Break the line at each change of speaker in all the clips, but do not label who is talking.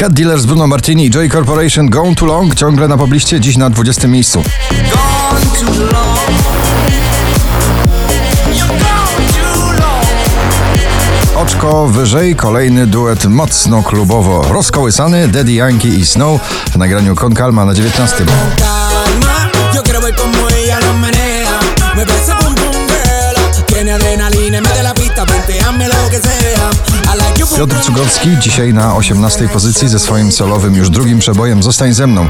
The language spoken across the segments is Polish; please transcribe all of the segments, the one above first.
Cat Dealers, Bruno Martini i Joy Corporation Gone Too Long ciągle na pobliście, dziś na 20 miejscu. Oczko wyżej, kolejny duet mocno klubowo rozkołysany, Daddy Yankee i Snow w nagraniu Con Calma na 19.
Tiene adrenalina y mete la pista. Lo que
Piotr. Cugowski dzisiaj na 18 pozycji ze swoim solowym już drugim przebojem Zostań ze mną.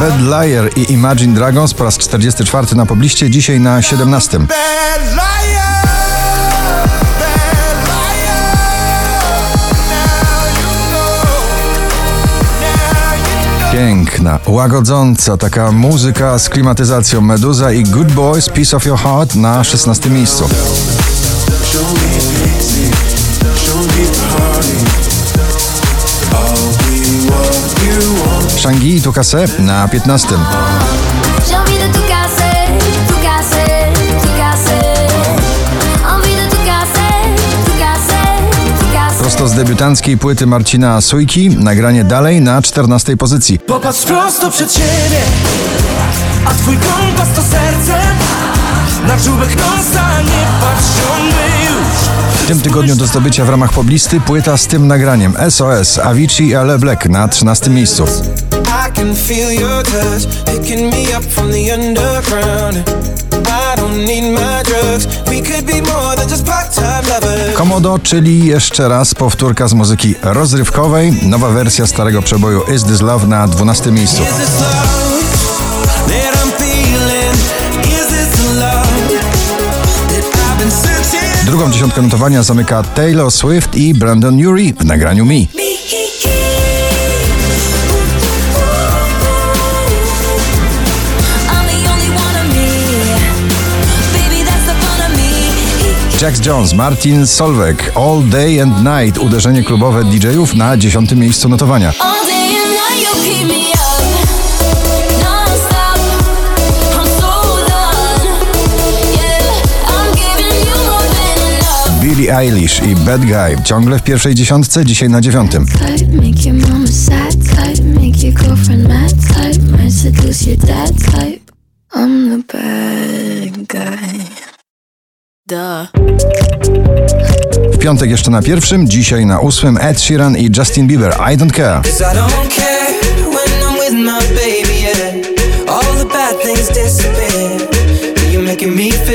Bad Liar i Imagine Dragons po raz 44 na pobliście, dzisiaj na 17. Piękna, łagodząca, taka muzyka z klimatyzacją Meduza i Good Boys Piece of Your Heart na 16 miejscu. Shanghi i Tukase na 15. debiutanckiej płyty Marcina Sujki, nagranie dalej na 14 pozycji.
Popatrz prosto przed siebie, a twój kompas to serce. Na czubek nosa nie patrz.
W tym tygodniu do zdobycia w ramach poblisty płyta z tym nagraniem SOS, Avicii i Ale Black na 13 miejscu.
I can feel your touch picking me up from the underground.
Komodo, czyli jeszcze raz powtórka z muzyki rozrywkowej, nowa wersja starego przeboju Is This Love na 12 miejscu. Drugą dziesiątkę notowania zamyka Taylor Swift i Brandon Urie w nagraniu Me. Jax Jones, Martin Solveig, All Day and Night, uderzenie klubowe DJ-ów na dziesiątym miejscu notowania. Billie Eilish i Bad Guy ciągle w pierwszej dziesiątce, dzisiaj na dziewiątym.
I'm the bad guy. Duh.
W piątek jeszcze na pierwszym, dzisiaj na ósmym Ed Sheeran i Justin Bieber I Don't Care.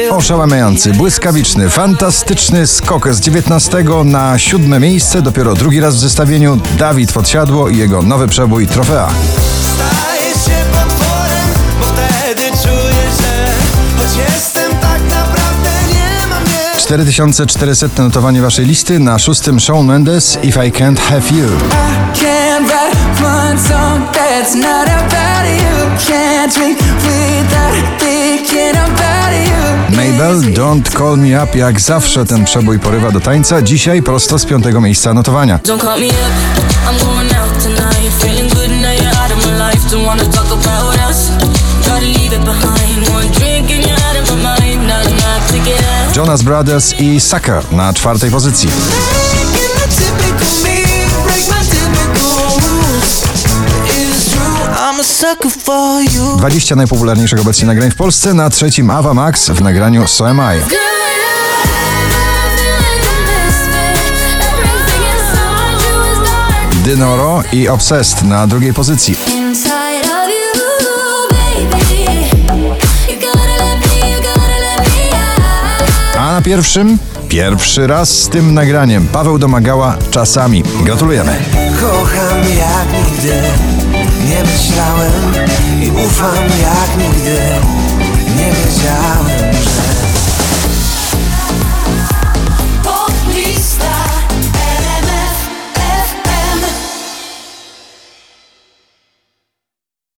Oszałamiający, błyskawiczny, fantastyczny skok z 19 na siódme miejsce, dopiero drugi raz w zestawieniu Dawid Podsiadło i jego nowy przebój Trofea. 4400 notowanie waszej listy, na szóstym Shawn Mendes If I Can't Have You. Mabel, Don't Call Me Up, jak zawsze ten przebój porywa do tańca, dzisiaj prosto z piątego miejsca notowania. Jonas Brothers i Sucker na czwartej pozycji.
Breaking the typical me, break my typical rules. It's true, I'm a sucker for you.
20 najpopularniejszych obecnie nagrań w Polsce, na trzecim Ava Max w nagraniu So Am I. Dynoro i Obsessed na drugiej pozycji. pierwszym. Pierwszy raz z tym nagraniem. Paweł domagała czasami. Gratulujemy.
Kocham jak nigdy, nie myślałem i ufam jak nigdy, nie wiedziałem.